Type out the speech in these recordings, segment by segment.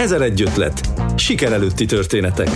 Ezer egy ötlet. Siker előtti történetek.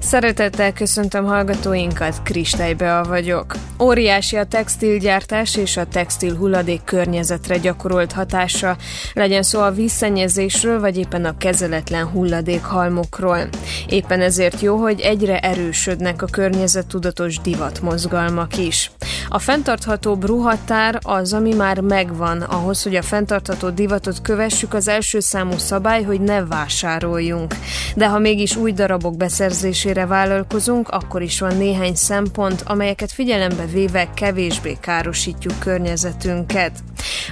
Szeretettel köszöntöm hallgatóinkat, Kristálybe vagyok. Óriási a textilgyártás és a textil hulladék környezetre gyakorolt hatása, legyen szó a vízszennyezésről vagy éppen a kezeletlen hulladékhalmokról. Éppen ezért jó, hogy egyre erősödnek a környezettudatos divatmozgalmak is. A fenntarthatóbb ruhatár az, ami már megvan, ahhoz, hogy a fenntartható divatot kövessük, az első számú szabály, hogy ne vásároljunk. De ha mégis új darabok beszerzésére vállalkozunk, akkor is van néhány szempont, amelyeket figyelembe véve kevésbé károsítjuk környezetünket.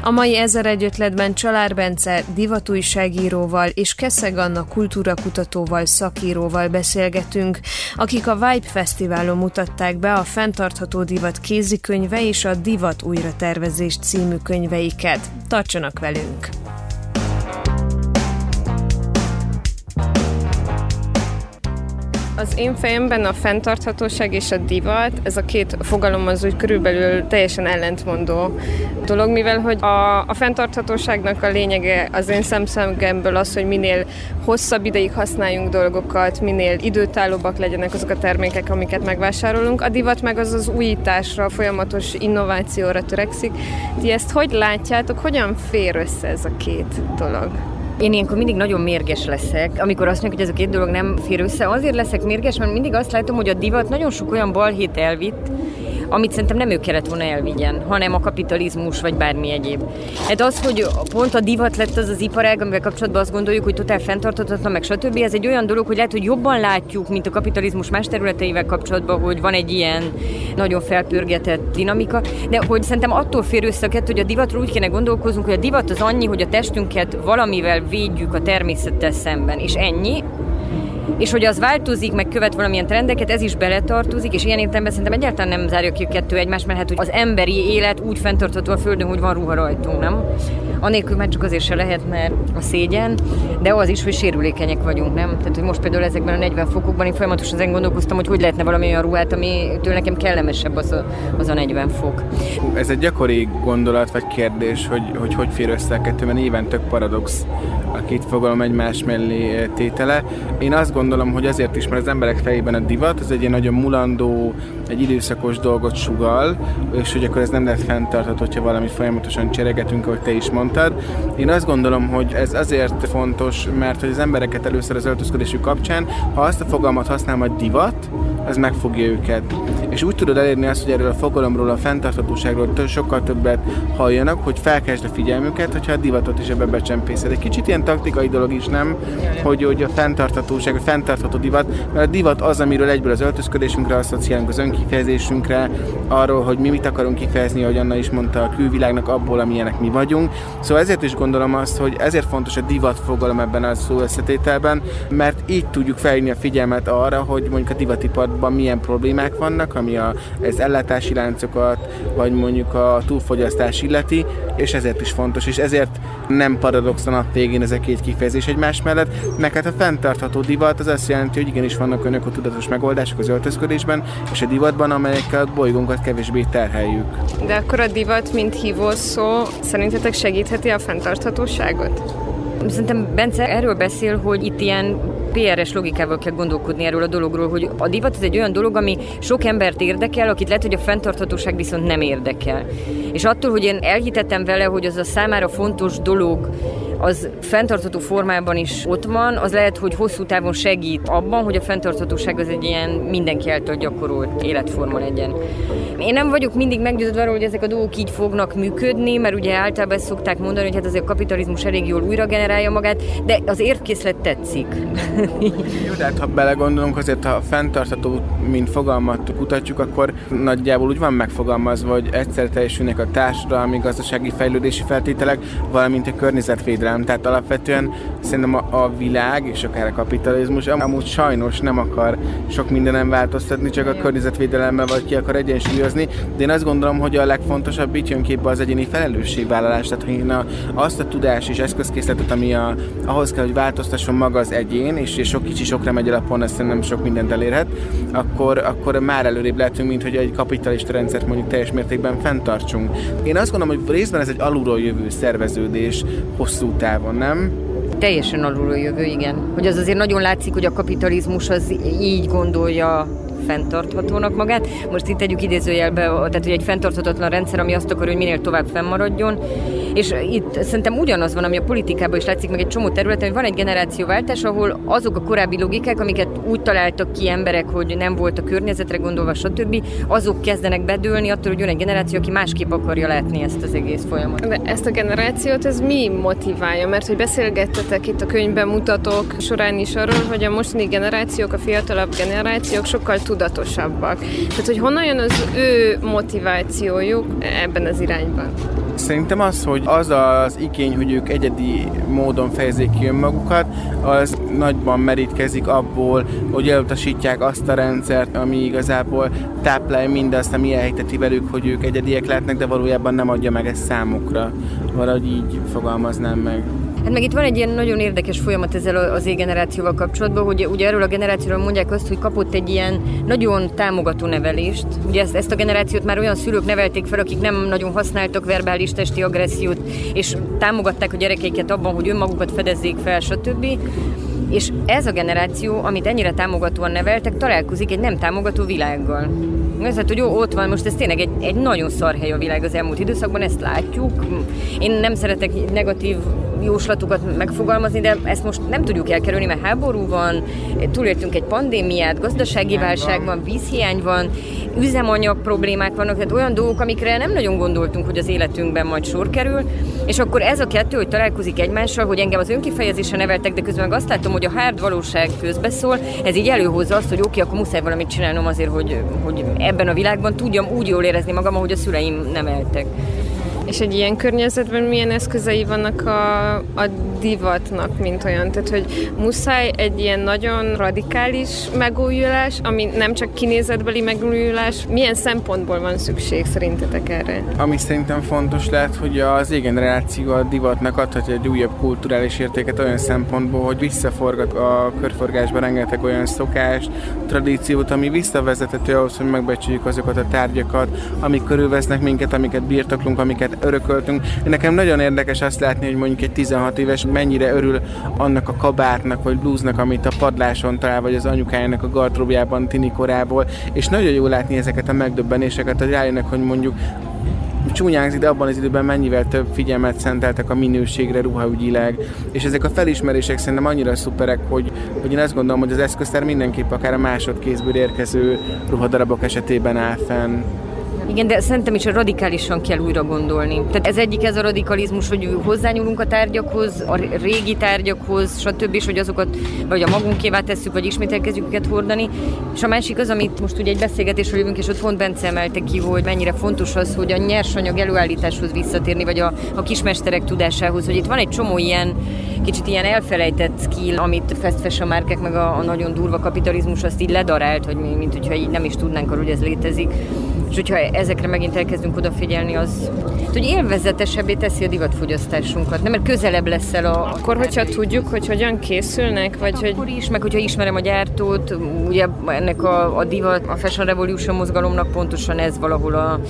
A mai ezer egy ötletben Csalár Bence divatújságíróval és Keszeg Anna kultúrakutatóval, szakíróval beszélgetünk, akik a Vibe Fesztiválon mutatták be a fenntartható divat kézikönyve és a Divat újratervezés című könyveiket. Tartsanak velünk! Az én fejemben a fenntarthatóság és a divat, ez a két fogalom az úgy körülbelül teljesen ellentmondó dolog, mivel hogy a, a fenntarthatóságnak a lényege az én szemszögemből az, hogy minél hosszabb ideig használjunk dolgokat, minél időtállóbbak legyenek azok a termékek, amiket megvásárolunk. A divat meg az az újításra, folyamatos innovációra törekszik. Ti ezt hogy látjátok, hogyan fér össze ez a két dolog? Én ilyenkor mindig nagyon mérges leszek, amikor azt mondjuk, hogy ez a két dolog nem fér össze. Azért leszek mérges, mert mindig azt látom, hogy a divat nagyon sok olyan balhét elvitt, amit szerintem nem ő kellett volna elvigyen, hanem a kapitalizmus vagy bármi egyéb. Hát az, hogy pont a divat lett az az iparág, amivel kapcsolatban azt gondoljuk, hogy totál fenntarthatatlan, meg stb. Ez egy olyan dolog, hogy lehet, hogy jobban látjuk, mint a kapitalizmus más területeivel kapcsolatban, hogy van egy ilyen nagyon felpörgetett dinamika, de hogy szerintem attól fér össze a kettő, hogy a divatról úgy kéne gondolkozunk, hogy a divat az annyi, hogy a testünket valamivel védjük a természettel szemben, és ennyi, és hogy az változik, meg követ valamilyen trendeket, ez is beletartozik, és ilyen értelemben szerintem egyáltalán nem zárja ki a kettő egymást, mert hát, hogy az emberi élet úgy fenntartható a Földön, hogy van ruha rajtunk, nem? Anélkül már csak azért se lehet, mert a szégyen, de az is, hogy sérülékenyek vagyunk, nem? Tehát, hogy most például ezekben a 40 fokokban én folyamatosan ezen gondolkoztam, hogy hogy lehetne valami olyan ruhát, amitől nekem kellemesebb az a, az a 40 fok. Ez egy gyakori gondolat vagy kérdés, hogy hogy, hogy fér össze a kettő, mert nyilván tök paradox a két fogalom egymás mellé tétele. Én azt gondolom, hogy azért is, mert az emberek fejében a divat, az egy ilyen nagyon mulandó, egy időszakos dolgot sugal, és hogy akkor ez nem lehet fenntartható, hogyha valamit folyamatosan cseregetünk, ahogy te is mondtad. Én azt gondolom, hogy ez azért fontos, mert hogy az embereket először az öltözködésük kapcsán, ha azt a fogalmat használ, hogy divat, az megfogja őket. És úgy tudod elérni azt, hogy erről a fogalomról, a fenntarthatóságról sokkal többet halljanak, hogy felkeltsd a figyelmüket, hogyha a divatot is ebbe becsempészed. Egy kicsit ilyen taktikai dolog is, nem? Hogy, hogy a fenntarthatóság, a fenntartható divat, mert a divat az, amiről egyből az öltözködésünkre asszociálunk, az önkifejezésünkre, arról, hogy mi mit akarunk kifejezni, ahogy Anna is mondta, a külvilágnak abból, amilyenek mi vagyunk. Szóval ezért is gondolom azt, hogy ezért fontos a divat fogalom ebben a szó összetételben, mert így tudjuk felhívni a figyelmet arra, hogy mondjuk a divatiparban milyen problémák vannak, ami a, az ellátási láncokat, vagy mondjuk a túlfogyasztás illeti, és ezért is fontos, és ezért nem paradox a végén ez két kifejezés egymás mellett, meg a fenntartható divat az azt jelenti, hogy igenis vannak önök a tudatos megoldások az öltözködésben és a divatban, amelyekkel a bolygónkat kevésbé terheljük. De akkor a divat, mint hívószó, szerintetek segítheti a fenntarthatóságot? Szerintem Bence erről beszél, hogy itt ilyen PRS logikával kell gondolkodni erről a dologról, hogy a divat ez egy olyan dolog, ami sok embert érdekel, akit lehet, hogy a fenntarthatóság viszont nem érdekel. És attól, hogy én elhitettem vele, hogy az a számára fontos dolog, az fenntartható formában is ott van, az lehet, hogy hosszú távon segít abban, hogy a fenntarthatóság az egy ilyen mindenki által gyakorolt életforma legyen. Én nem vagyok mindig meggyőződve arról, hogy ezek a dolgok így fognak működni, mert ugye általában ezt szokták mondani, hogy hát azért a kapitalizmus elég jól újra generálja magát, de az értkészlet tetszik. Jó, de hát ha belegondolunk, azért ha fenntartható, mint fogalmat kutatjuk, akkor nagyjából úgy van megfogalmazva, hogy egyszer teljesülnek a társadalmi, gazdasági fejlődési feltételek, valamint a környezetvédelem környezetem. Tehát alapvetően szerintem a, a világ és akár a kapitalizmus amúgy sajnos nem akar sok mindenem változtatni, csak a környezetvédelemmel vagy ki akar egyensúlyozni, de én azt gondolom, hogy a legfontosabb itt jön képbe az egyéni felelősségvállalás, tehát hogy én a, azt a tudás és eszközkészletet, ami a, ahhoz kell, hogy változtasson maga az egyén, és, és sok kicsi sokra megy alapon, ezt szerintem sok mindent elérhet, akkor, akkor már előrébb lehetünk, mint hogy egy kapitalista rendszert mondjuk teljes mértékben fenntartsunk. Én azt gondolom, hogy részben ez egy alulról jövő szerveződés hosszú távon, nem? Teljesen alulról jövő, igen. Hogy az azért nagyon látszik, hogy a kapitalizmus az így gondolja fenntarthatónak magát. Most itt tegyük idézőjelbe, tehát hogy egy fenntarthatatlan rendszer, ami azt akar, hogy minél tovább fennmaradjon. És itt szerintem ugyanaz van, ami a politikában is látszik, meg egy csomó területen, hogy van egy generációváltás, ahol azok a korábbi logikák, amiket úgy találtak ki emberek, hogy nem volt a környezetre gondolva, stb., azok kezdenek bedőlni, attól, hogy jön egy generáció, aki másképp akarja látni ezt az egész folyamatot. De ezt a generációt ez mi motiválja? Mert hogy beszélgettetek itt a könyvben mutatók során is arról, hogy a mostani generációk, a fiatalabb generációk sokkal tudatosabbak. Tehát, hogy honnan jön az ő motivációjuk ebben az irányban? Szerintem az, hogy az az igény, hogy ők egyedi módon fejezik ki önmagukat, az nagyban merítkezik abból, hogy elutasítják azt a rendszert, ami igazából táplálja mindazt, ami elhiteti velük, hogy ők egyediek lehetnek, de valójában nem adja meg ezt számukra. Valahogy így fogalmaznám meg. Hát meg itt van egy ilyen nagyon érdekes folyamat ezzel az E-generációval kapcsolatban, hogy ugye erről a generációról mondják azt, hogy kapott egy ilyen nagyon támogató nevelést. Ugye ezt, ezt a generációt már olyan szülők nevelték fel, akik nem nagyon használtak verbális testi agressziót, és támogatták a gyerekeiket abban, hogy önmagukat fedezzék fel, stb. És ez a generáció, amit ennyire támogatóan neveltek, találkozik egy nem támogató világgal. Ez hát, hogy jó, ott van, most ez tényleg egy, egy nagyon szar hely a világ az elmúlt időszakban, ezt látjuk. Én nem szeretek negatív jóslatokat megfogalmazni, de ezt most nem tudjuk elkerülni, mert háború van, túléltünk egy pandémiát, gazdasági válság van, vízhiány van, üzemanyag problémák vannak, tehát olyan dolgok, amikre nem nagyon gondoltunk, hogy az életünkben majd sor kerül, és akkor ez a kettő, hogy találkozik egymással, hogy engem az önkifejezése neveltek, de közben azt látom, hogy a hárd valóság közbeszól, ez így előhozza azt, hogy oké, okay, akkor muszáj valamit csinálnom azért, hogy, hogy ebben a világban tudjam úgy jól érezni magam, ahogy a szüleim neveltek. És egy ilyen környezetben milyen eszközei vannak a, a divatnak, mint olyan? Tehát, hogy muszáj egy ilyen nagyon radikális megújulás, ami nem csak kinézetbeli megújulás, milyen szempontból van szükség szerintetek erre? Ami szerintem fontos lehet, hogy az égeneráció a divatnak adhat egy újabb kulturális értéket olyan szempontból, hogy visszaforgat a körforgásba rengeteg olyan szokást, tradíciót, ami visszavezethető ahhoz, hogy megbecsüljük azokat a tárgyakat, amik körülvesznek minket, amiket birtoklunk, amiket örököltünk. Nekem nagyon érdekes azt látni, hogy mondjuk egy 16 éves mennyire örül annak a kabátnak vagy blúznak, amit a padláson talál, vagy az anyukájának a gardróbjában tini korából, és nagyon jó látni ezeket a megdöbbenéseket, hogy rájönnek, hogy mondjuk csúnyán de abban az időben mennyivel több figyelmet szenteltek a minőségre ruhaügyileg, és ezek a felismerések szerintem annyira szuperek, hogy, hogy én azt gondolom, hogy az eszköztár mindenképp akár a másodkézből érkező ruhadarabok esetében áll fenn. Igen, de szerintem is radikálisan kell újra gondolni. Tehát ez egyik ez a radikalizmus, hogy hozzányúlunk a tárgyakhoz, a régi tárgyakhoz, stb. és hogy azokat vagy a magunkévá tesszük, vagy ismét elkezdjük őket hordani. És a másik az, amit most ugye egy beszélgetésről jövünk, és ott pont Bence emelte ki, hogy mennyire fontos az, hogy a nyersanyag előállításhoz visszatérni, vagy a, a kismesterek tudásához, hogy itt van egy csomó ilyen kicsit ilyen elfelejtett skill, amit fast fashion márkek meg a, a nagyon durva kapitalizmus azt így ledarált, hogy mi, mint hogyha így nem is tudnánk hogy ez létezik. És hogyha ezekre megint elkezdünk odafigyelni, az hogy élvezetesebbé teszi a divatfogyasztásunkat, nem? Mert közelebb lesz el a... Akkor, hogyha tudjuk, hogy hogyan készülnek, vagy hogy... Akkor is, meg hogyha ismerem a gyártót, ugye ennek a, a divat, a Fashion Revolution mozgalomnak pontosan ez valahol a,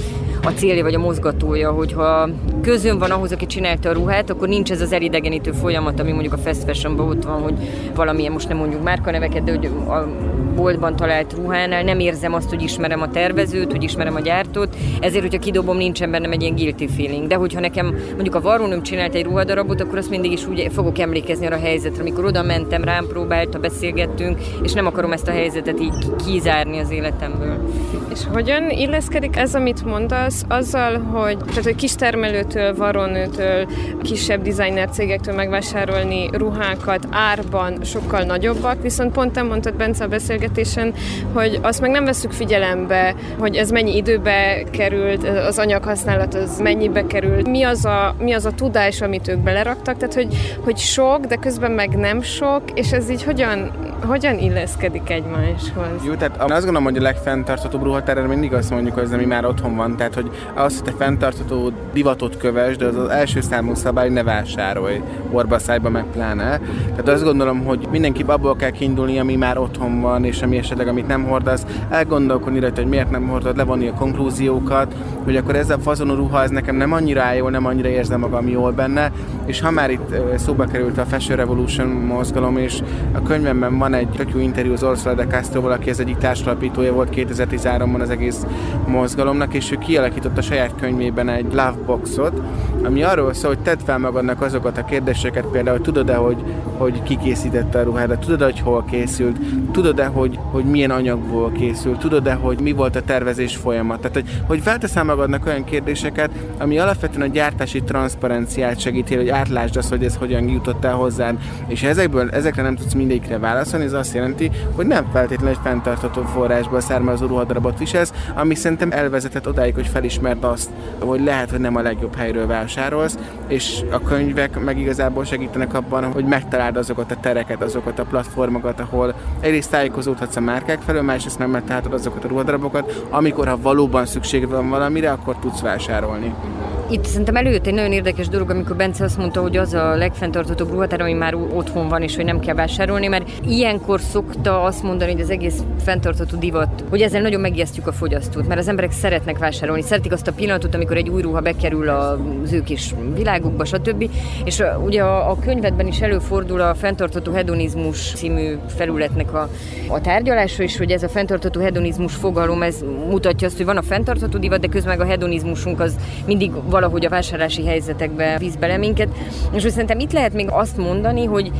a célja, vagy a mozgatója, hogyha közön van ahhoz, aki csinálta a ruhát, akkor nincs ez az elidegenítő folyamat, ami mondjuk a fast fashionban ott van, hogy valamilyen, most nem mondjuk márkaneveket, de hogy a boltban talált ruhánál nem érzem azt, hogy ismerem a tervezőt, hogy ismerem a gyártót, ezért, hogyha kidobom, nincsen bennem egy ilyen guilty feeling. De hogyha nekem mondjuk a varrónőm csinált egy ruhadarabot, akkor azt mindig is úgy fogok emlékezni arra a helyzetre, amikor oda mentem, rám próbálta, beszélgettünk, és nem akarom ezt a helyzetet így kizárni az életemből. És hogyan illeszkedik ez, amit mondasz, azzal, hogy, tehát, hogy kis termelőtől, varonőtől, kisebb designer cégektől megvásárolni ruhákat árban sokkal nagyobbak, viszont pont te mondtad Bence a beszélgetésben, beszélgetésen, hogy azt meg nem veszük figyelembe, hogy ez mennyi időbe került, az anyaghasználat az mennyibe került, mi az a, mi az a tudás, amit ők beleraktak, tehát hogy, hogy sok, de közben meg nem sok, és ez így hogyan, hogyan illeszkedik egymáshoz? Jó, tehát azt gondolom, hogy a legfenntarthatóbb ruhatár, mindig azt mondjuk, ez ami már otthon van, tehát hogy az, hogy te fenntartható divatot kövesd, de az az első számú szabály, ne vásárolj, orba szájba meg pláne. Tehát azt gondolom, hogy mindenki abból kell kiindulni, ami már otthon van, és ami esetleg amit nem hordasz, elgondolkodni rajta, hogy miért nem hordod, levonni a konklúziókat, hogy akkor ez a fazonú ruha, ez nekem nem annyira jól, nem annyira érzem magam jól benne, és ha már itt szóba került a Fashion Revolution mozgalom, és a könyvemben van egy tök jó interjú az Ursula de Castroval, aki az egyik társalapítója volt 2013-ban az egész mozgalomnak, és ő kialakított a saját könyvében egy love boxot, ami arról szól, hogy tedd fel magadnak azokat a kérdéseket, például, tudod-e, hogy, hogy ki készítette a ruhádat, tudod-e, hogy hol készült, tudod-e, hogy, hogy milyen anyagból készült, tudod-e, hogy mi volt a tervezés folyamat. Tehát, hogy, hogy felteszel magadnak olyan kérdéseket, ami alapvetően a gyártási transzparenciát segíti, hogy átlásd azt, hogy ez hogyan jutott el hozzád. És ezekből, ezekre nem tudsz mindegyikre válaszolni, ez azt jelenti, hogy nem feltétlenül egy fenntartható forrásból származó ruhadarabot viselsz, ami szerintem elvezetett odáig, hogy felismerd azt, hogy lehet, hogy nem a legjobb helyről vásárolsz, és a könyvek meg igazából segítenek abban, hogy megtaláld azokat a tereket, azokat a platformokat, ahol egyrészt tájékozódhatsz a márkák felől, másrészt meg megtalálod azokat a ruhadarabokat, amikor ha valóban szükség van valamire, akkor tudsz vásárolni. Itt szerintem előjött egy nagyon érdekes dolog, amikor Bence azt mondta, hogy az a legfenntartatóbb ruhatár, ami már otthon van, és hogy nem kell vásárolni, mert ilyenkor szokta azt mondani, hogy az egész fenntartató divat, hogy ezzel nagyon megijesztjük a fogyasztót, mert az emberek szeretnek vásárolni, szeretik azt a pillanatot, amikor egy új ruha bekerül az ő kis világukba, stb. És ugye a, könyvedben is előfordul a fenntartató hedonizmus című felületnek a, a tárgyalása, és hogy ez a fenntartató hedonizmus fogalom, ez mutatja azt, hogy van a fenntartató divat, de közben a hedonizmusunk az mindig valahogy a vásárlási helyzetekbe víz bele minket. És hogy szerintem itt lehet még azt mondani, hogy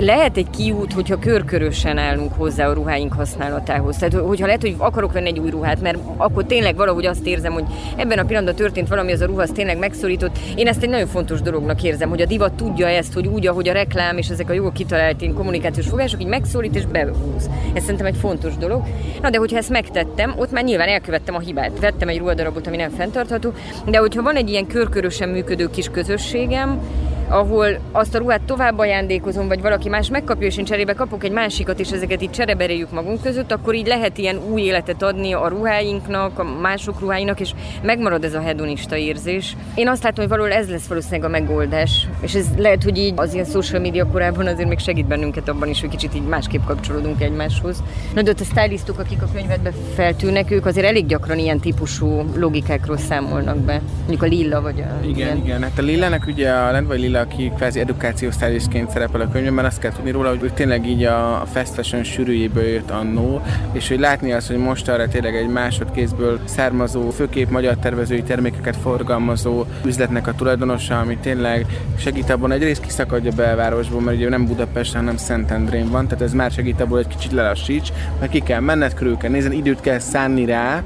lehet egy kiút, hogyha körkörösen állunk hozzá a ruháink használatához. Tehát, hogyha lehet, hogy akarok venni egy új ruhát, mert akkor tényleg valahogy azt érzem, hogy ebben a pillanatban történt valami, az a ruha az tényleg megszorított. Én ezt egy nagyon fontos dolognak érzem, hogy a divat tudja ezt, hogy úgy, ahogy a reklám és ezek a jó kitalált én kommunikációs fogások, így megszólít és behúz. Ez szerintem egy fontos dolog. Na de hogyha ezt megtettem, ott már nyilván elkövettem a hibát. Vettem egy ruhadarabot, ami nem fenntartható, de hogyha van egy ilyen körkörösen működő kis közösségem, ahol azt a ruhát tovább ajándékozom, vagy valaki más megkapja, és én cserébe kapok egy másikat, és ezeket így csereberéljük magunk között, akkor így lehet ilyen új életet adni a ruháinknak, a mások ruháinak, és megmarad ez a hedonista érzés. Én azt látom, hogy valahol ez lesz valószínűleg a megoldás, és ez lehet, hogy így az ilyen social media korában azért még segít bennünket abban is, hogy kicsit így másképp kapcsolódunk egymáshoz. Na de ott a stylistok, akik a könyvedbe feltűnnek, ők azért elég gyakran ilyen típusú logikákról számolnak be. Mondjuk a lilla vagy a... Igen, ilyen. igen. Hát a lillának ugye a Lend vagy Lilla Attila, aki kvázi edukációs sztálisként szerepel a könyvben, azt kell tudni róla, hogy ő tényleg így a fast fashion sűrűjéből jött annó, és hogy látni azt, hogy most arra tényleg egy másodkézből származó, főképp magyar tervezői termékeket forgalmazó üzletnek a tulajdonosa, ami tényleg segít abban, egyrészt kiszakadja belvárosból, mert ugye nem Budapest, hanem Szentendrén van, tehát ez már segít abból, hogy kicsit lelassíts, mert ki kell menned, körül kell nézni, időt kell szánni rá,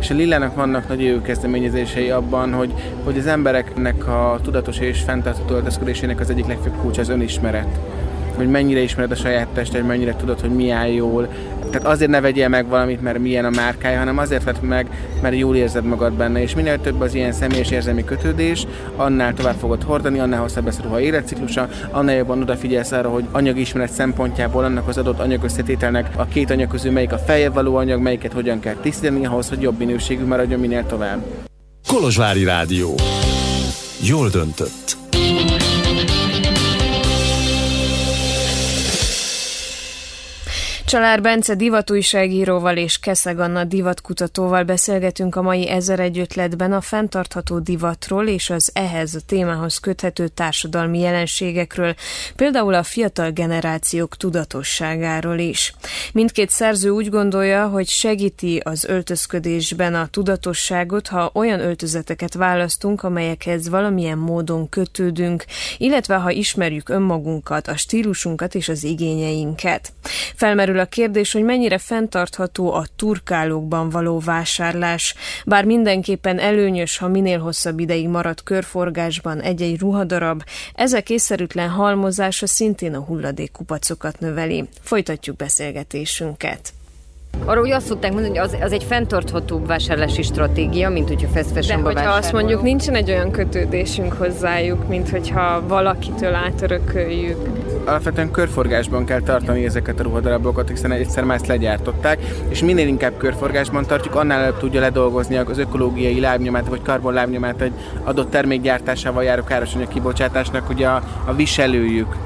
és a Lillának vannak nagy jó kezdeményezései abban, hogy, hogy az embereknek a tudatos és fenntartható öltözködésének az egyik legfőbb kulcs az önismeret hogy mennyire ismered a saját tested, mennyire tudod, hogy mi áll jól. Tehát azért ne vegyél meg valamit, mert milyen a márkája, hanem azért vedd meg, mert jól érzed magad benne, és minél több az ilyen személyes érzelmi kötődés, annál tovább fogod hordani, annál hosszabb lesz ruha életciklusa, annál jobban odafigyelsz arra, hogy anyagismeret szempontjából annak az adott anyagösszetételnek a két anyag közül melyik a feljebb való anyag, melyiket hogyan kell tisztítani ahhoz, hogy jobb minőségű maradjon minél tovább. Kolozsvári Rádió. Jól döntött. Csalár Bence divatújságíróval és Keszeg Anna divatkutatóval beszélgetünk a mai ezer egy ötletben a fenntartható divatról és az ehhez a témához köthető társadalmi jelenségekről, például a fiatal generációk tudatosságáról is. Mindkét szerző úgy gondolja, hogy segíti az öltözködésben a tudatosságot, ha olyan öltözeteket választunk, amelyekhez valamilyen módon kötődünk, illetve ha ismerjük önmagunkat, a stílusunkat és az igényeinket. Felmerül felmerül a kérdés, hogy mennyire fenntartható a turkálókban való vásárlás, bár mindenképpen előnyös, ha minél hosszabb ideig marad körforgásban egy-egy ruhadarab, ezek észszerűtlen halmozása szintén a hulladékkupacokat növeli. Folytatjuk beszélgetésünket. Arról hogy azt szokták mondani, hogy az, az egy fenntarthatóbb vásárlási stratégia, mint hogyha fast fashionba De hogyha azt mondjuk nincsen egy olyan kötődésünk hozzájuk, mint hogyha valakitől átörököljük. Alapvetően körforgásban kell tartani ezeket a ruhadarabokat, hiszen egyszer már ezt legyártották, és minél inkább körforgásban tartjuk, annál előbb tudja ledolgozni az ökológiai lábnyomát vagy karbon lábnyomát egy adott termék gyártásával járó károsanyag kibocsátásnak ugye a, a viselőjük.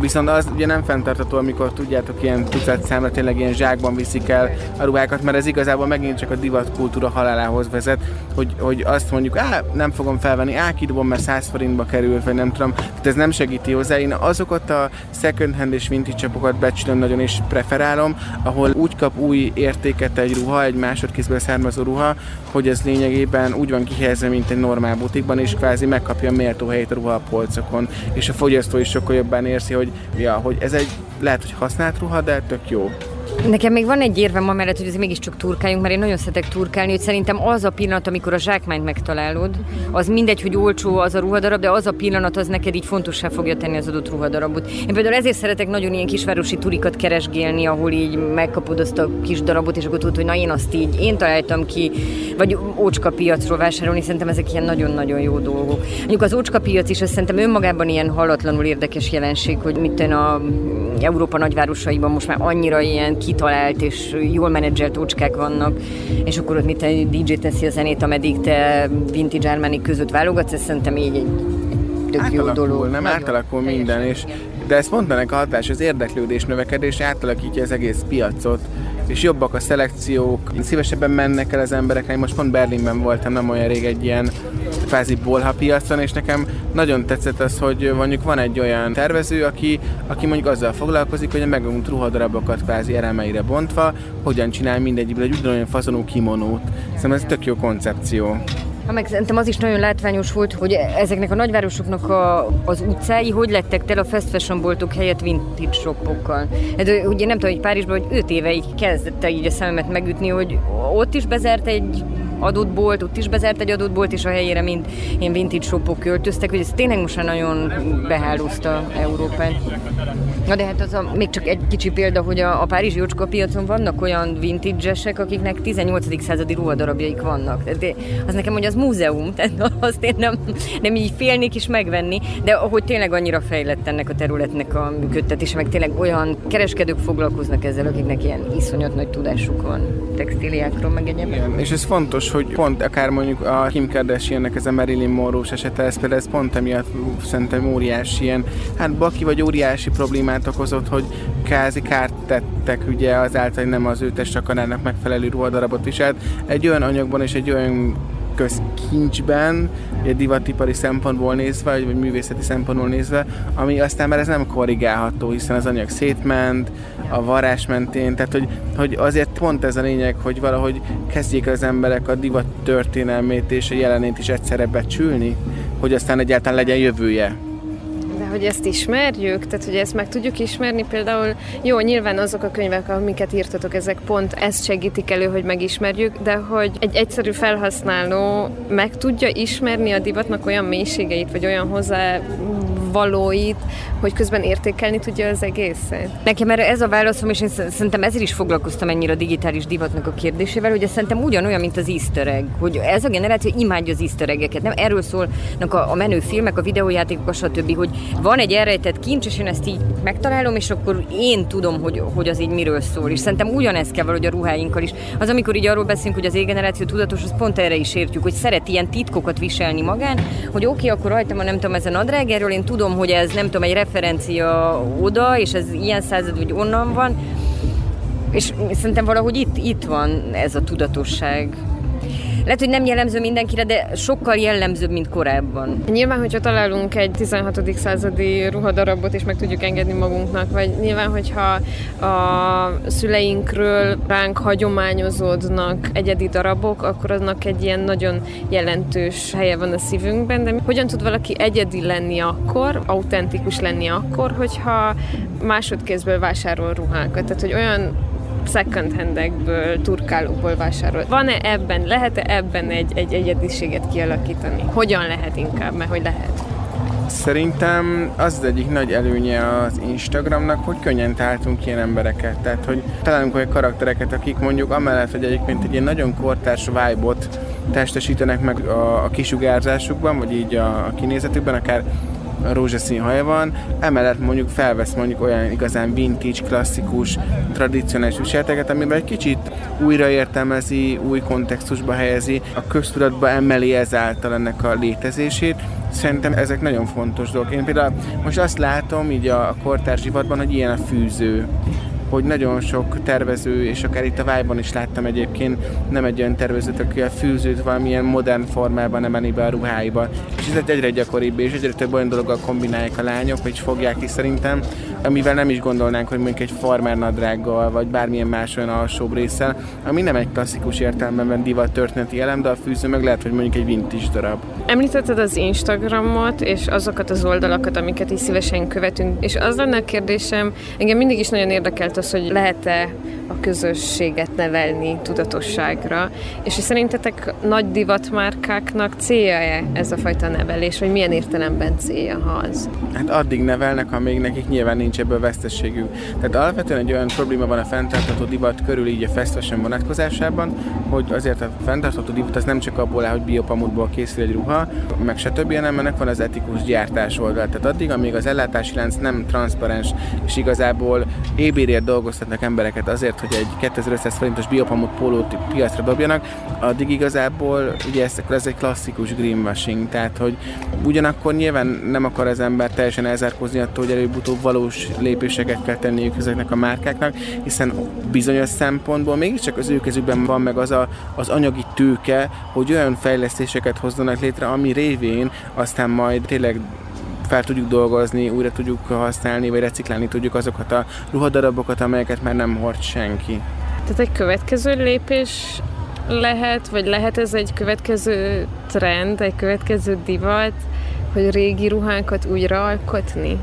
Viszont az ugye nem fenntartható, amikor tudjátok, ilyen tucat számra tényleg ilyen zsákban viszik el a ruhákat, mert ez igazából megint csak a divatkultúra halálához vezet, hogy, hogy azt mondjuk, á, nem fogom felvenni, á, kidobom, mert 100 forintba kerül, vagy nem tudom. Tehát ez nem segíti hozzá. Én azokat a second hand és vintage csapokat becsülöm nagyon és preferálom, ahol úgy kap új értéket egy ruha, egy másodkézből származó ruha, hogy ez lényegében úgy van kihelyezve, mint egy normál butikban, és kvázi megkapja méltó helyét a ruha a polcokon, és a fogyasztó is sokkal jobban érzi, hogy, ja, hogy ez egy lehet, hogy használt ruha, de tök jó. Nekem még van egy érvem amellett, hogy ez mégiscsak turkáljunk, mert én nagyon szeretek turkálni, hogy szerintem az a pillanat, amikor a zsákmányt megtalálod, az mindegy, hogy olcsó az a ruhadarab, de az a pillanat az neked így fontossá fogja tenni az adott ruhadarabot. Én például ezért szeretek nagyon ilyen kisvárosi turikat keresgélni, ahol így megkapod azt a kis darabot, és akkor tudod, hogy na én azt így én találtam ki, vagy ócska piacról vásárolni, szerintem ezek ilyen nagyon-nagyon jó dolgok. Mondjuk az ócska piac is, azt szerintem önmagában ilyen halatlanul érdekes jelenség, hogy mit a Európa nagyvárosaiban most már annyira ilyen kitalált és jól menedzselt ócskák vannak, és akkor ott mit egy DJ teszi a zenét, ameddig te vintage Armani között válogatsz, ez szerintem így egy tök átalakul, jó dolog. Nem átalakul minden, és de ezt mondanak a hatás, az érdeklődés növekedés átalakítja az egész piacot, és jobbak a szelekciók, szívesebben mennek el az emberek. Én most pont Berlinben voltam nem olyan rég egy ilyen kvázi bolha piacon, és nekem nagyon tetszett az, hogy mondjuk van egy olyan tervező, aki, aki mondjuk azzal foglalkozik, hogy a megunt ruhadarabokat kvázi elemeire bontva, hogyan csinál mindegyiből egy ugyanolyan fazonú kimonót. Szerintem ez tök jó koncepció. Ha meg szerintem az is nagyon látványos volt, hogy ezeknek a nagyvárosoknak a, az utcái hogy lettek tel a fast fashion boltok helyett vintage shopokkal. Hát, ugye nem tudom, hogy Párizsban, hogy 5 éve így kezdte így a szememet megütni, hogy ott is bezárt egy adott bolt, ott is bezárt egy adott bolt, és a helyére mind ilyen vintage shopok költöztek, hogy ez tényleg most már nagyon behálózta Európát. Na de hát az a, még csak egy kicsi példa, hogy a, a Párizsi Jócska piacon vannak olyan vintage akiknek 18. századi ruhadarabjaik vannak. De az nekem, hogy az múzeum, tehát azt én nem, nem így félnék is megvenni, de ahogy tényleg annyira fejlett ennek a területnek a működtetése, meg tényleg olyan kereskedők foglalkoznak ezzel, akiknek ilyen iszonyat nagy tudásuk van textíliákról, meg egyébként. És ez fontos, hogy pont akár mondjuk a Kim Kardashiannek ez a Marilyn monroe esete, ez például ez pont emiatt szerintem óriási ilyen, hát baki vagy óriási problémát okozott, hogy kázi kárt tettek ugye azáltal, hogy nem az ő testakarának megfelelő ruhadarabot viselt. Egy olyan anyagban és egy olyan közkincsben, egy divatipari szempontból nézve, vagy művészeti szempontból nézve, ami aztán már ez nem korrigálható, hiszen az anyag szétment, a varás mentén, tehát hogy, hogy azért pont ez a lényeg, hogy valahogy kezdjék az emberek a divat történelmét és a jelenét is egyszerre becsülni, hogy aztán egyáltalán legyen jövője hogy ezt ismerjük, tehát hogy ezt meg tudjuk ismerni, például jó, nyilván azok a könyvek, amiket írtatok, ezek pont ezt segítik elő, hogy megismerjük, de hogy egy egyszerű felhasználó meg tudja ismerni a divatnak olyan mélységeit, vagy olyan hozzá valóit, hogy közben értékelni tudja az egészet? Nekem erre ez a válaszom, és én szerintem ezért is foglalkoztam ennyire a digitális divatnak a kérdésével, hogy ez szerintem ugyanolyan, mint az easter egg, hogy ez a generáció imádja az easter eggeket. Nem erről szólnak a, a menő filmek, a videójátékok, stb., hogy van egy elrejtett kincs, és én ezt így megtalálom, és akkor én tudom, hogy, hogy az így miről szól. És szerintem ugyanezt kell valahogy a ruháinkkal is. Az, amikor így arról beszélünk, hogy az égeneráció tudatos, az pont erre is értjük, hogy szeret ilyen titkokat viselni magán, hogy oké, okay, akkor rajtam, nem tudom, ezen a nadrág, én tudom, hogy ez nem tudom, egy referencia oda, és ez ilyen század, vagy onnan van, és szerintem valahogy itt, itt van ez a tudatosság. Lehet, hogy nem jellemző mindenkire, de sokkal jellemzőbb, mint korábban. Nyilván, hogyha találunk egy 16. századi ruhadarabot, és meg tudjuk engedni magunknak, vagy nyilván, hogyha a szüleinkről ránk hagyományozódnak egyedi darabok, akkor aznak egy ilyen nagyon jelentős helye van a szívünkben, de hogyan tud valaki egyedi lenni akkor, autentikus lenni akkor, hogyha másodkézből vásárol ruhákat. Tehát, hogy olyan second handekből, turkálókból vásárol. Van-e ebben, lehet-e ebben egy, egy egyediséget kialakítani? Hogyan lehet inkább, mert hogy lehet? Szerintem az az egyik nagy előnye az Instagramnak, hogy könnyen találtunk ilyen embereket. Tehát, hogy találunk olyan karaktereket, akik mondjuk amellett, hogy egyébként egy ilyen nagyon kortárs vibe-ot testesítenek meg a, a kisugárzásukban, vagy így a, a kinézetükben, akár rózsaszín haja van, emellett mondjuk felvesz mondjuk olyan igazán vintage, klasszikus, tradicionális viseleteket, amiben egy kicsit újraértelmezi, új kontextusba helyezi, a köztudatba emeli ezáltal ennek a létezését. Szerintem ezek nagyon fontos dolgok. Én például most azt látom így a kortárs hogy ilyen a fűző hogy nagyon sok tervező, és akár itt a Vájban is láttam egyébként, nem egy olyan tervezőt, aki a fűzőt valamilyen modern formában emeli be a ruháiba. És ez egyre gyakoribb, és egyre több olyan dologgal kombinálják a lányok, vagy fogják is szerintem, amivel nem is gondolnánk, hogy mondjuk egy farmer nadrággal, vagy bármilyen más olyan alsóbb részsel, ami nem egy klasszikus értelemben divat történeti elem, de a fűző meg lehet, hogy mondjuk egy vintage darab. Említetted az Instagramot, és azokat az oldalakat, amiket is szívesen követünk, és az lenne a kérdésem, engem mindig is nagyon érdekelt az, hogy lehet-e a közösséget nevelni tudatosságra, és hogy szerintetek nagy divatmárkáknak célja-e ez a fajta nevelés, vagy milyen értelemben célja, ha az? Hát addig nevelnek, amíg nekik nyilván nincs ebből vesztességük. Tehát alapvetően egy olyan probléma van a fenntartható divat körül így a fast fashion vonatkozásában, hogy azért a fenntartható divat az nem csak abból áll, hogy biopamutból készül egy ruha, meg stb., hanem ennek van az etikus gyártás oldal. Tehát addig, amíg az ellátási lánc nem transzparens, és igazából ébérért dolgoztatnak embereket azért, hogy egy 2500 forintos biopamut pólót piacra dobjanak, addig igazából ugye ez, ez egy klasszikus greenwashing, tehát hogy ugyanakkor nyilván nem akar az ember teljesen elzárkózni attól, hogy előbb-utóbb valós lépéseket kell tenniük ezeknek a márkáknak, hiszen bizonyos szempontból mégiscsak az ő kezükben van meg az a, az anyagi tőke, hogy olyan fejlesztéseket hozzanak létre, ami révén aztán majd tényleg fel tudjuk dolgozni, újra tudjuk használni, vagy reciklálni tudjuk azokat a ruhadarabokat, amelyeket már nem hord senki. Tehát egy következő lépés lehet, vagy lehet ez egy következő trend, egy következő divat, hogy régi ruhánkat újra alkotni?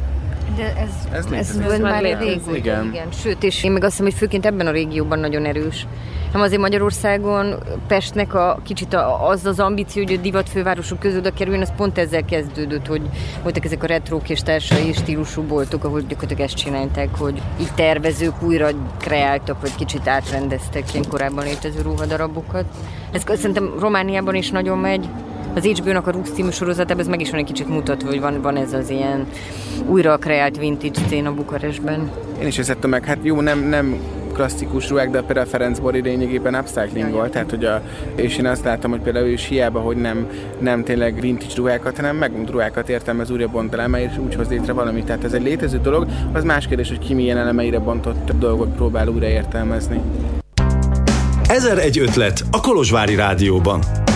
De ez, ez, ez, ez már régóta, igen. igen. Sőt, és én meg azt hiszem, hogy főként ebben a régióban nagyon erős. Nem azért Magyarországon Pestnek a kicsit a, az az ambíció, hogy a divat fővárosok közül oda kerüljön, az pont ezzel kezdődött, hogy voltak ezek a retrók és társai stílusú boltok, ahol gyakorlatilag ezt csinálták, hogy így tervezők újra kreáltak, vagy kicsit átrendeztek ilyen korábban létező ruhadarabokat. Ez szerintem Romániában is nagyon megy, az HBO-nak a Rux című sorozatában ez meg is van egy kicsit mutatva, hogy van, van ez az ilyen újra kreált vintage széna Bukarestben. Én is ezt meg, hát jó, nem, nem klasszikus ruhák, de például Ferenc Bori lényegében upcycling volt, tehát hogy a, és én azt láttam, hogy például ő is hiába, hogy nem, nem tényleg vintage ruhákat, hanem megmúlt ruhákat értelmez újra bont eleme, és úgy hoz létre valamit. Tehát ez egy létező dolog, az más kérdés, hogy ki milyen elemeire bontott dolgot próbál újra értelmezni. egy ötlet a Kolozsvári Rádióban.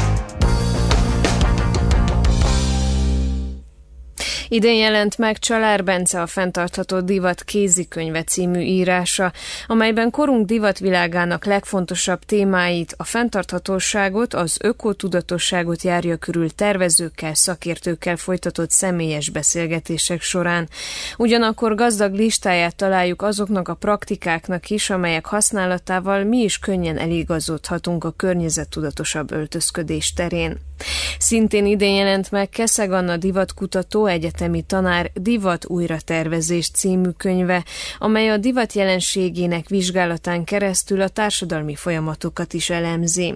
Idén jelent meg Csalár Bence a fenntartható divat kézikönyve című írása, amelyben korunk divatvilágának legfontosabb témáit, a fenntarthatóságot, az ökotudatosságot járja körül tervezőkkel, szakértőkkel folytatott személyes beszélgetések során. Ugyanakkor gazdag listáját találjuk azoknak a praktikáknak is, amelyek használatával mi is könnyen eligazodhatunk a környezettudatosabb öltözködés terén. Szintén idén jelent meg Keszeg Anna divatkutató egyetemi tanár Divat újratervezés című könyve, amely a divat jelenségének vizsgálatán keresztül a társadalmi folyamatokat is elemzi.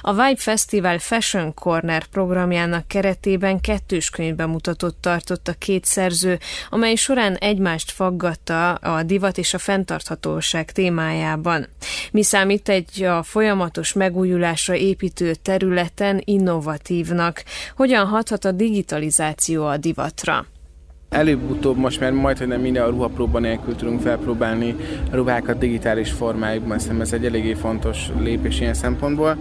A Vibe Festival Fashion Corner programjának keretében kettős könyvbemutatót tartott a két szerző, amely során egymást faggatta a divat és a fenntarthatóság témájában. Mi számít egy a folyamatos megújulásra építő területen innovatív negatívnak. Hogyan hathat a digitalizáció a divatra? Előbb-utóbb most már majd, hogy nem minden a ruhapróba nélkül tudunk felpróbálni a ruhákat digitális formájukban, szerintem ez egy eléggé fontos lépés ilyen szempontból.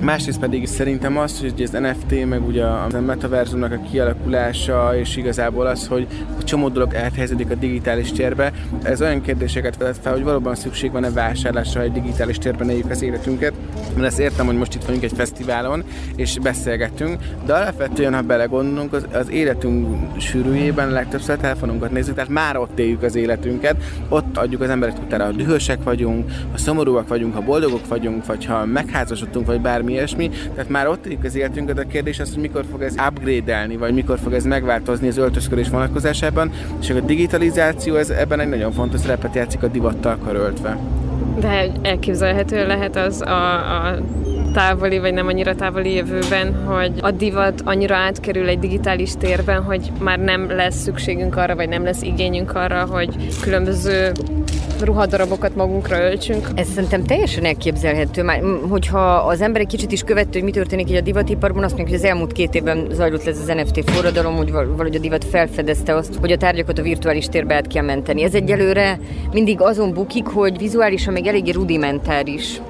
Másrészt pedig szerintem az, hogy az NFT, meg ugye a metaverzumnak a kialakulása, és igazából az, hogy a csomó dolog áthelyeződik a digitális térbe, ez olyan kérdéseket vezet fel, hogy valóban szükség van-e vásárlásra, hogy digitális térben éljük az életünket. Mert ezt értem, hogy most itt vagyunk egy fesztiválon, és beszélgetünk, de alapvetően, ha belegondolunk, az, az életünk sűrűjében legtöbbször telefonunkat nézzük, tehát már ott éljük az életünket, ott adjuk az emberek utána, ha dühösek vagyunk, ha szomorúak vagyunk, ha boldogok vagyunk, vagy ha megházasodtunk, vagy bármi ilyesmi, tehát már ott éljük az életünket, a kérdés az, hogy mikor fog ez upgrade-elni, vagy mikor fog ez megváltozni az öltözködés vonatkozásában, és a digitalizáció ez ebben egy nagyon fontos szerepet játszik a divattal karöltve. De elképzelhető lehet az a, a távoli, vagy nem annyira távoli jövőben, hogy a divat annyira átkerül egy digitális térben, hogy már nem lesz szükségünk arra, vagy nem lesz igényünk arra, hogy különböző ruhadarabokat magunkra öltsünk. Ez szerintem teljesen elképzelhető. Már, hogyha az ember egy kicsit is követő, hogy mi történik így a divatiparban, azt mondjuk, hogy az elmúlt két évben zajlott lesz az NFT forradalom, hogy valahogy a divat felfedezte azt, hogy a tárgyakat a virtuális térbe át kell menteni. Ez egyelőre mindig azon bukik, hogy vizuálisan még eléggé rudimentáris.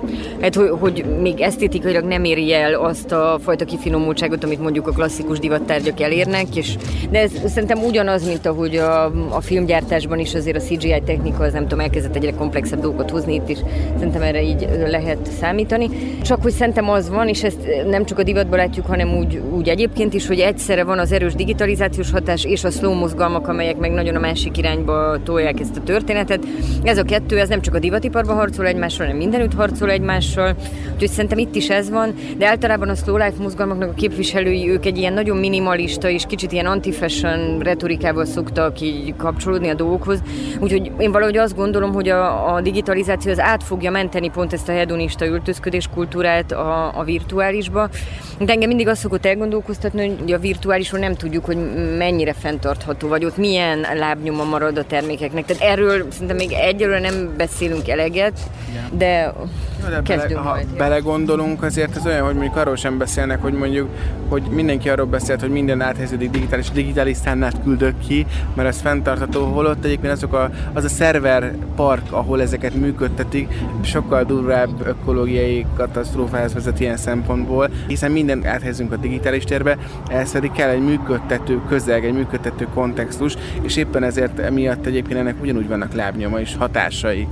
Hát, hogy, hogy még esztétikailag nem éri el azt a fajta kifinomultságot, amit mondjuk a klasszikus divattárgyak elérnek, és, de ez szerintem ugyanaz, mint ahogy a, a filmgyártásban is azért a CGI technika, az nem tudom, elkezdett egyre komplexebb dolgokat hozni itt is. Szerintem erre így lehet számítani. Csak hogy szerintem az van, és ezt nem csak a divatban látjuk, hanem úgy, úgy egyébként is, hogy egyszerre van az erős digitalizációs hatás és a slow mozgalmak, amelyek meg nagyon a másik irányba tolják ezt a történetet. Ez a kettő, ez nem csak a divatiparban harcol egymással, hanem mindenütt harcol egymással. Úgyhogy szerintem itt is ez van, de általában a slow life mozgalmaknak a képviselői, ők egy ilyen nagyon minimalista és kicsit ilyen anti-fashion retorikával szoktak így kapcsolódni a dolgokhoz. Úgyhogy én valahogy azt gondolom, gondolom, hogy a, a digitalizáció az át fogja menteni pont ezt a hedonista öltözködés kultúrát a, a virtuálisba. De engem mindig azt szokott elgondolkoztatni, hogy a virtuálisról nem tudjuk, hogy mennyire fenntartható, vagy ott milyen lábnyoma marad a termékeknek. Tehát erről szerintem még egyelőre nem beszélünk eleget, de de bele, ha majd. belegondolunk, azért ez olyan, hogy mondjuk arról sem beszélnek, hogy mondjuk, hogy mindenki arról beszélt, hogy minden áthelyeződik digitális, digitális számlát küldök ki, mert ez fenntartható, holott egyébként azok a, az a szerver park, ahol ezeket működtetik, sokkal durvább ökológiai katasztrófához vezet ilyen szempontból, hiszen minden áthelyezünk a digitális térbe, ehhez pedig kell egy működtető közeg, egy működtető kontextus, és éppen ezért emiatt egyébként ennek ugyanúgy vannak lábnyoma és hatásai.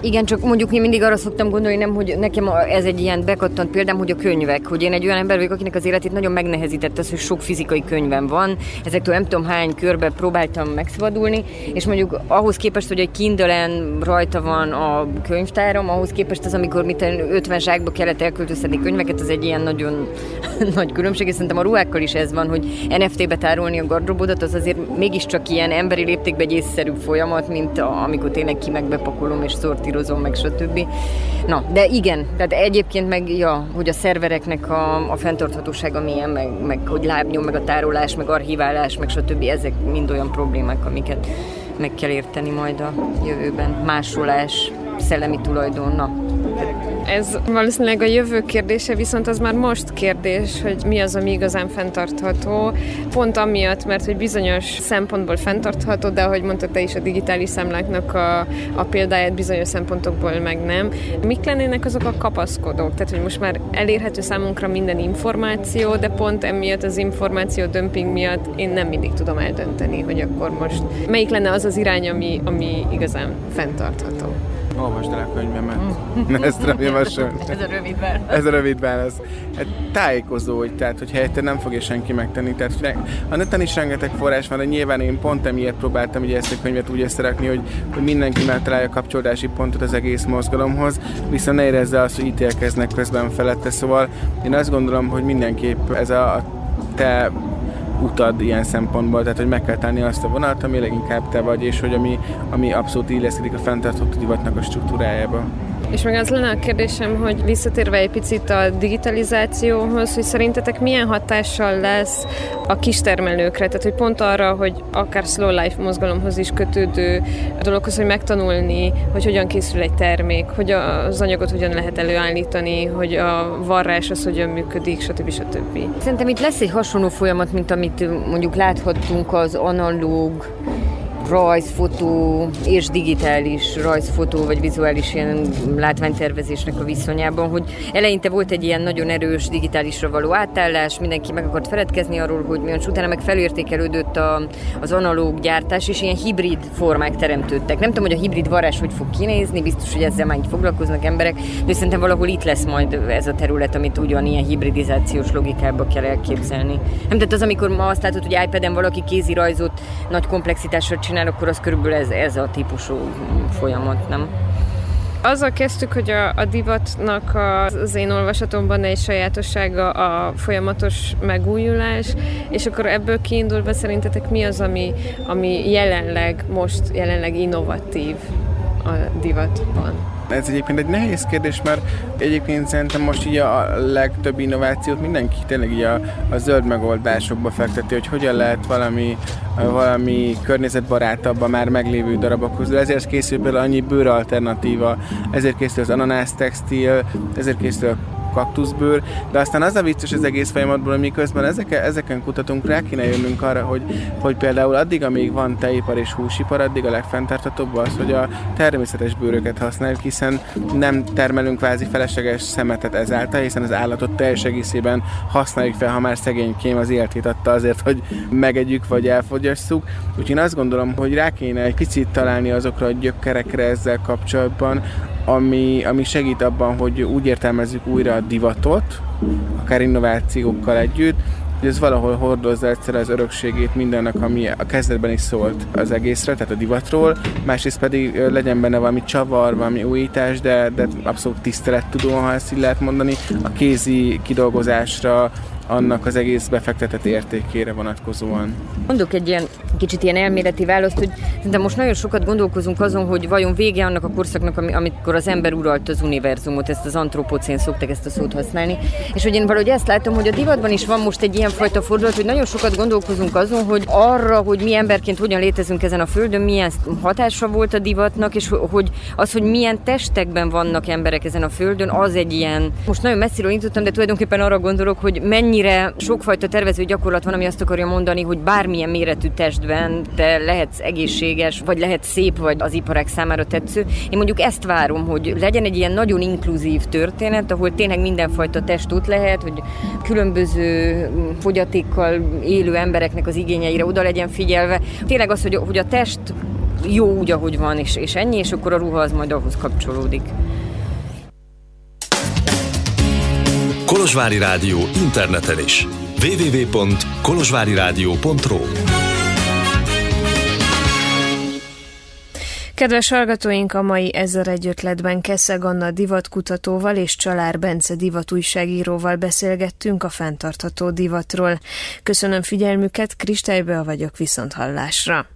Igen, csak mondjuk én mindig arra szoktam gondolni, nem, hogy nekem ez egy ilyen bekattant példám, hogy a könyvek, hogy én egy olyan ember vagyok, akinek az életét nagyon megnehezített az, hogy sok fizikai könyvem van. Ezektől nem tudom hány körbe próbáltam megszabadulni, és mondjuk ahhoz képest, hogy egy kindle rajta van a könyvtárom, ahhoz képest az, amikor mit 50 zsákba kellett elköltöztetni könyveket, az egy ilyen nagyon nagy különbség, és szerintem a ruhákkal is ez van, hogy NFT-be tárolni a gardrobodat, az azért mégiscsak ilyen emberi léptékben egy észszerű folyamat, mint a, amikor tényleg ki megbepakolom és szort sortírozom, meg stb. Na, de igen, tehát egyébként meg, ja, hogy a szervereknek a, a fenntarthatósága milyen, meg, meg hogy lábnyom, meg a tárolás, meg archiválás, meg stb. Ezek mind olyan problémák, amiket meg kell érteni majd a jövőben. Másolás, szellemi tulajdon, na, ez valószínűleg a jövő kérdése, viszont az már most kérdés, hogy mi az, ami igazán fenntartható. Pont amiatt, mert hogy bizonyos szempontból fenntartható, de ahogy mondtad te is a digitális számláknak a, a példáját bizonyos szempontokból meg nem. Mik lennének azok a kapaszkodók? Tehát, hogy most már elérhető számunkra minden információ, de pont emiatt az információ dömping miatt én nem mindig tudom eldönteni, hogy akkor most melyik lenne az az irány, ami, ami igazán fenntartható. Olvasd el a könyvemet. Mm. Ezt javasolni. Ez a rövid válasz. Ez a rövid válasz. Hát tájékozó, hogy, tehát, hogy helyette nem fogja senki megtenni. Tehát a neten is rengeteg forrás van, de nyilván én pont emiatt próbáltam ugye ezt a könyvet úgy összerakni, hogy, hogy mindenki megtalálja kapcsolódási pontot az egész mozgalomhoz, viszont ne érezze azt, hogy ítélkeznek közben felette. Szóval én azt gondolom, hogy mindenképp ez a, a te utad ilyen szempontból, tehát hogy meg kell tenni azt a vonalat, ami leginkább te vagy, és hogy ami, ami abszolút illeszkedik a fenntartható divatnak a struktúrájába. És meg az lenne a kérdésem, hogy visszatérve egy picit a digitalizációhoz, hogy szerintetek milyen hatással lesz a kistermelőkre, tehát hogy pont arra, hogy akár slow life mozgalomhoz is kötődő dologhoz, hogy megtanulni, hogy hogyan készül egy termék, hogy az anyagot hogyan lehet előállítani, hogy a varrás az hogyan működik, stb. stb. Szerintem itt lesz egy hasonló folyamat, mint amit mondjuk láthattunk az analóg rajzfotó és digitális rajzfotó vagy vizuális ilyen látványtervezésnek a viszonyában, hogy eleinte volt egy ilyen nagyon erős digitálisra való átállás, mindenki meg akart feledkezni arról, hogy milyen utána meg felértékelődött a, az analóg gyártás, és ilyen hibrid formák teremtődtek. Nem tudom, hogy a hibrid varázs hogy fog kinézni, biztos, hogy ezzel már így foglalkoznak emberek, de szerintem valahol itt lesz majd ez a terület, amit ugyanilyen hibridizációs logikába kell elképzelni. Nem tehát az, amikor ma azt látod, hogy iPad-en valaki kézi rajzot nagy komplexitásra csinál, csinál, akkor az körülbelül ez, ez a típusú folyamat, nem? Azzal kezdtük, hogy a, a divatnak az én olvasatomban egy sajátossága a folyamatos megújulás, és akkor ebből kiindulva szerintetek mi az, ami, ami jelenleg, most jelenleg innovatív a divatban? Ez egyébként egy nehéz kérdés, mert egyébként szerintem most így a legtöbb innovációt mindenki tényleg így a, a zöld megoldásokba fekteti, hogy hogyan lehet valami, valami környezetbarátabb a már meglévő darabok közül. Ezért készül például annyi bőr alternatíva, ezért készül az ananász textil, ezért készül a kaktuszbőr, de aztán az a vicces az egész folyamatból, hogy miközben ezeken, ezeken kutatunk, rá kéne jönnünk arra, hogy, hogy például addig, amíg van tejipar és húsipar, addig a legfenntartatóbb az, hogy a természetes bőröket használjuk, hiszen nem termelünk kvázi felesleges szemetet ezáltal, hiszen az állatot teljes egészében használjuk fel, ha már szegény kém az életét adta azért, hogy megegyük vagy elfogyasszuk. Úgyhogy én azt gondolom, hogy rá kéne egy picit találni azokra a gyökerekre ezzel kapcsolatban, ami, ami segít abban, hogy úgy értelmezzük újra a divatot, akár innovációkkal együtt, hogy ez valahol hordozza egyszer az örökségét mindennek, ami a kezdetben is szólt az egészre, tehát a divatról, másrészt pedig legyen benne valami csavar, valami újítás, de, de abszolút tisztelettudó, ha ezt így lehet mondani, a kézi kidolgozásra, annak az egész befektetett értékére vonatkozóan. Mondok egy ilyen kicsit ilyen elméleti választ, hogy szerintem most nagyon sokat gondolkozunk azon, hogy vajon vége annak a korszaknak, amikor az ember uralt az univerzumot, ezt az antropocén szoktak ezt a szót használni, és hogy én valahogy ezt látom, hogy a divatban is van most egy ilyen fajta fordulat, hogy nagyon sokat gondolkozunk azon, hogy arra, hogy mi emberként hogyan létezünk ezen a földön, milyen hatása volt a divatnak, és hogy az, hogy milyen testekben vannak emberek ezen a földön, az egy ilyen, most nagyon messziről indítottam, de tulajdonképpen arra gondolok, hogy mennyi mennyire sokfajta tervező gyakorlat van, ami azt akarja mondani, hogy bármilyen méretű testben te lehetsz egészséges, vagy lehet szép, vagy az iparák számára tetsző. Én mondjuk ezt várom, hogy legyen egy ilyen nagyon inkluzív történet, ahol tényleg mindenfajta test ott lehet, hogy különböző fogyatékkal élő embereknek az igényeire oda legyen figyelve. Tényleg az, hogy, hogy a test jó úgy, ahogy van, és, és ennyi, és akkor a ruha az majd ahhoz kapcsolódik. Kolozsvári Rádió interneten is. www.kolozsváriradio.ro Kedves hallgatóink, a mai Ezer egy ötletben Keszeg Anna divatkutatóval és Csalár Bence divatújságíróval beszélgettünk a fenntartható divatról. Köszönöm figyelmüket, Kristálybe vagyok viszont hallásra.